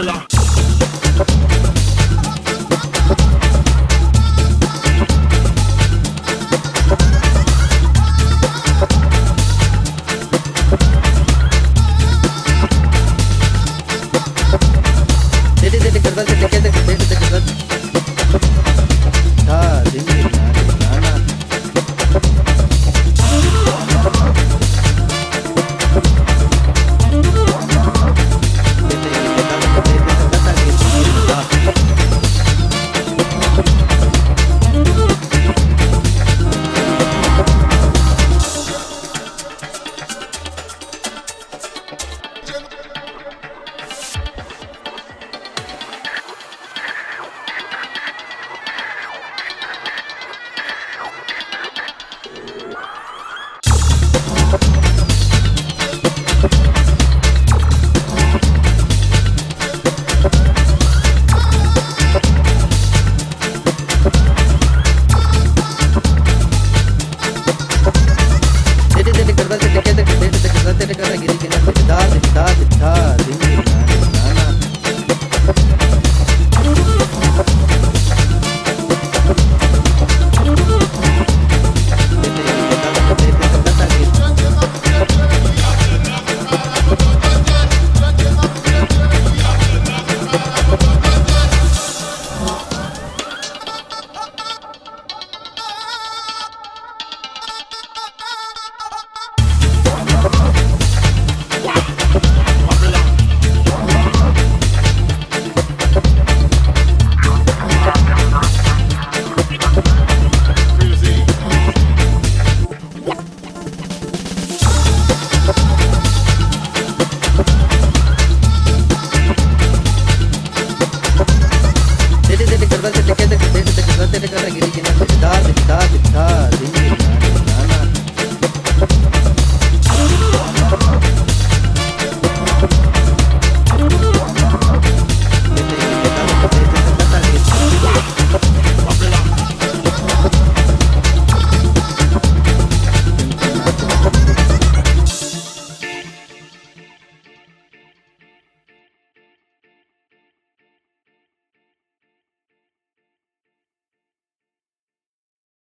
popular. observa